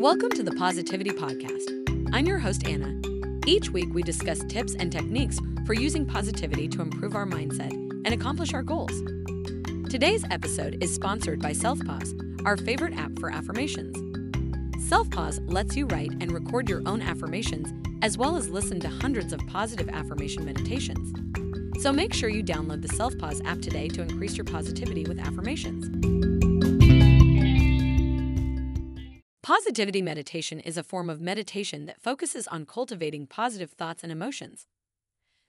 Welcome to the Positivity Podcast. I'm your host, Anna. Each week, we discuss tips and techniques for using positivity to improve our mindset and accomplish our goals. Today's episode is sponsored by SelfPause, our favorite app for affirmations. SelfPause lets you write and record your own affirmations, as well as listen to hundreds of positive affirmation meditations. So make sure you download the SelfPause app today to increase your positivity with affirmations. Positivity meditation is a form of meditation that focuses on cultivating positive thoughts and emotions.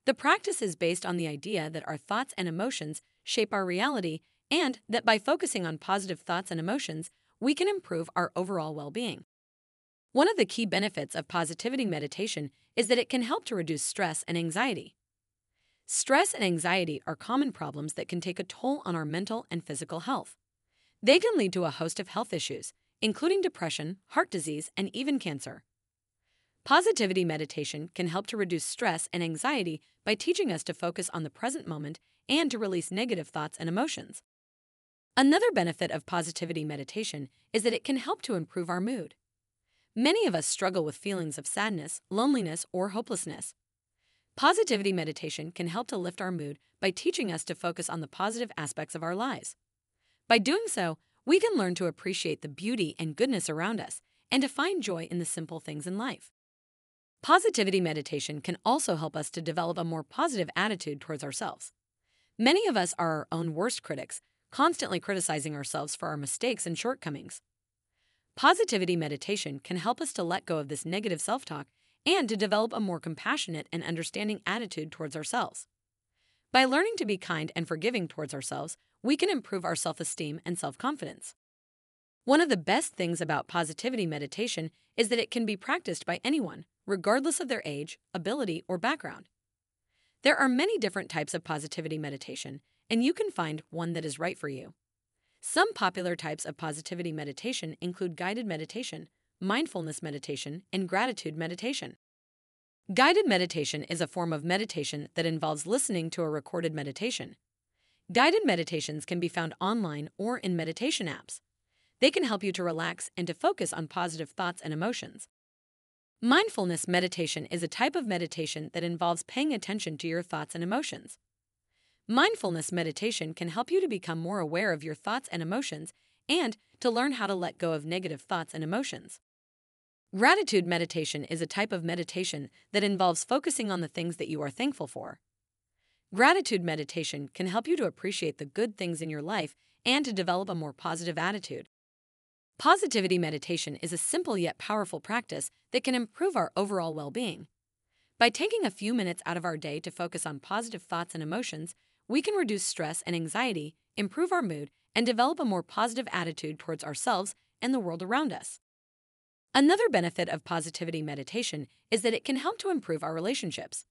The practice is based on the idea that our thoughts and emotions shape our reality and that by focusing on positive thoughts and emotions, we can improve our overall well being. One of the key benefits of positivity meditation is that it can help to reduce stress and anxiety. Stress and anxiety are common problems that can take a toll on our mental and physical health. They can lead to a host of health issues, including depression, heart disease, and even cancer. Positivity meditation can help to reduce stress and anxiety by teaching us to focus on the present moment and to release negative thoughts and emotions. Another benefit of positivity meditation is that it can help to improve our mood. Many of us struggle with feelings of sadness, loneliness, or hopelessness. Positivity meditation can help to lift our mood by teaching us to focus on the positive aspects of our lives. By doing so, we can learn to appreciate the beauty and goodness around us and to find joy in the simple things in life. Positivity meditation can also help us to develop a more positive attitude towards ourselves. Many of us are our own worst critics, constantly criticizing ourselves for our mistakes and shortcomings. Positivity meditation can help us to let go of this negative self talk and to develop a more compassionate and understanding attitude towards ourselves. By learning to be kind and forgiving towards ourselves, we can improve our self esteem and self confidence. One of the best things about positivity meditation is that it can be practiced by anyone, regardless of their age, ability, or background. There are many different types of positivity meditation, and you can find one that is right for you. Some popular types of positivity meditation include guided meditation, mindfulness meditation, and gratitude meditation. Guided meditation is a form of meditation that involves listening to a recorded meditation. Guided meditations can be found online or in meditation apps. They can help you to relax and to focus on positive thoughts and emotions. Mindfulness meditation is a type of meditation that involves paying attention to your thoughts and emotions. Mindfulness meditation can help you to become more aware of your thoughts and emotions and to learn how to let go of negative thoughts and emotions. Gratitude meditation is a type of meditation that involves focusing on the things that you are thankful for. Gratitude meditation can help you to appreciate the good things in your life and to develop a more positive attitude. Positivity meditation is a simple yet powerful practice that can improve our overall well being. By taking a few minutes out of our day to focus on positive thoughts and emotions, we can reduce stress and anxiety, improve our mood, and develop a more positive attitude towards ourselves and the world around us. Another benefit of positivity meditation is that it can help to improve our relationships.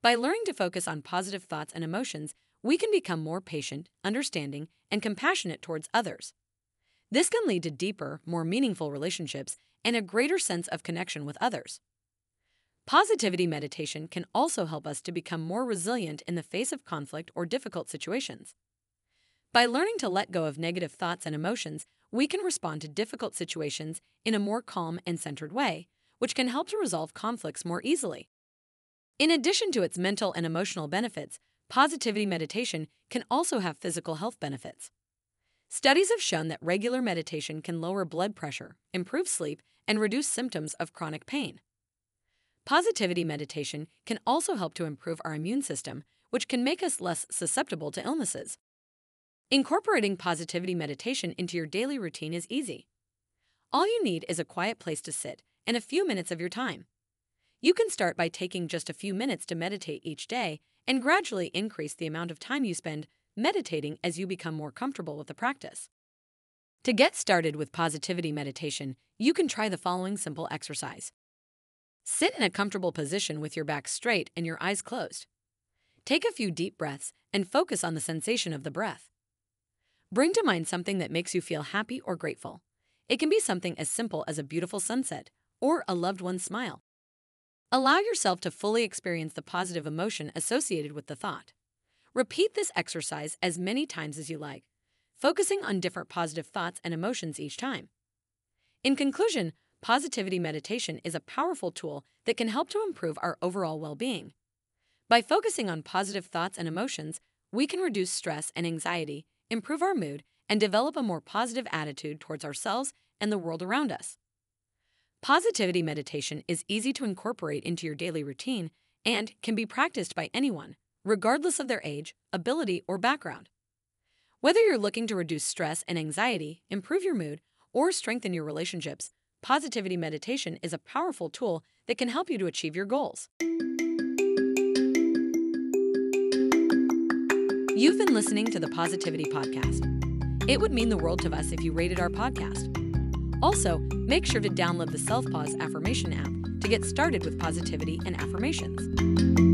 By learning to focus on positive thoughts and emotions, we can become more patient, understanding, and compassionate towards others. This can lead to deeper, more meaningful relationships and a greater sense of connection with others. Positivity meditation can also help us to become more resilient in the face of conflict or difficult situations. By learning to let go of negative thoughts and emotions, we can respond to difficult situations in a more calm and centered way, which can help to resolve conflicts more easily. In addition to its mental and emotional benefits, positivity meditation can also have physical health benefits. Studies have shown that regular meditation can lower blood pressure, improve sleep, and reduce symptoms of chronic pain. Positivity meditation can also help to improve our immune system, which can make us less susceptible to illnesses. Incorporating positivity meditation into your daily routine is easy. All you need is a quiet place to sit and a few minutes of your time. You can start by taking just a few minutes to meditate each day and gradually increase the amount of time you spend meditating as you become more comfortable with the practice. To get started with positivity meditation, you can try the following simple exercise. Sit in a comfortable position with your back straight and your eyes closed. Take a few deep breaths and focus on the sensation of the breath. Bring to mind something that makes you feel happy or grateful. It can be something as simple as a beautiful sunset or a loved one's smile. Allow yourself to fully experience the positive emotion associated with the thought. Repeat this exercise as many times as you like, focusing on different positive thoughts and emotions each time. In conclusion, positivity meditation is a powerful tool that can help to improve our overall well being. By focusing on positive thoughts and emotions, we can reduce stress and anxiety, improve our mood, and develop a more positive attitude towards ourselves and the world around us. Positivity meditation is easy to incorporate into your daily routine and can be practiced by anyone, regardless of their age, ability, or background. Whether you're looking to reduce stress and anxiety, improve your mood, or strengthen your relationships, positivity meditation is a powerful tool that can help you to achieve your goals. You've been listening to the Positivity Podcast. It would mean the world to us if you rated our podcast. Also, make sure to download the Self Pause Affirmation app to get started with positivity and affirmations.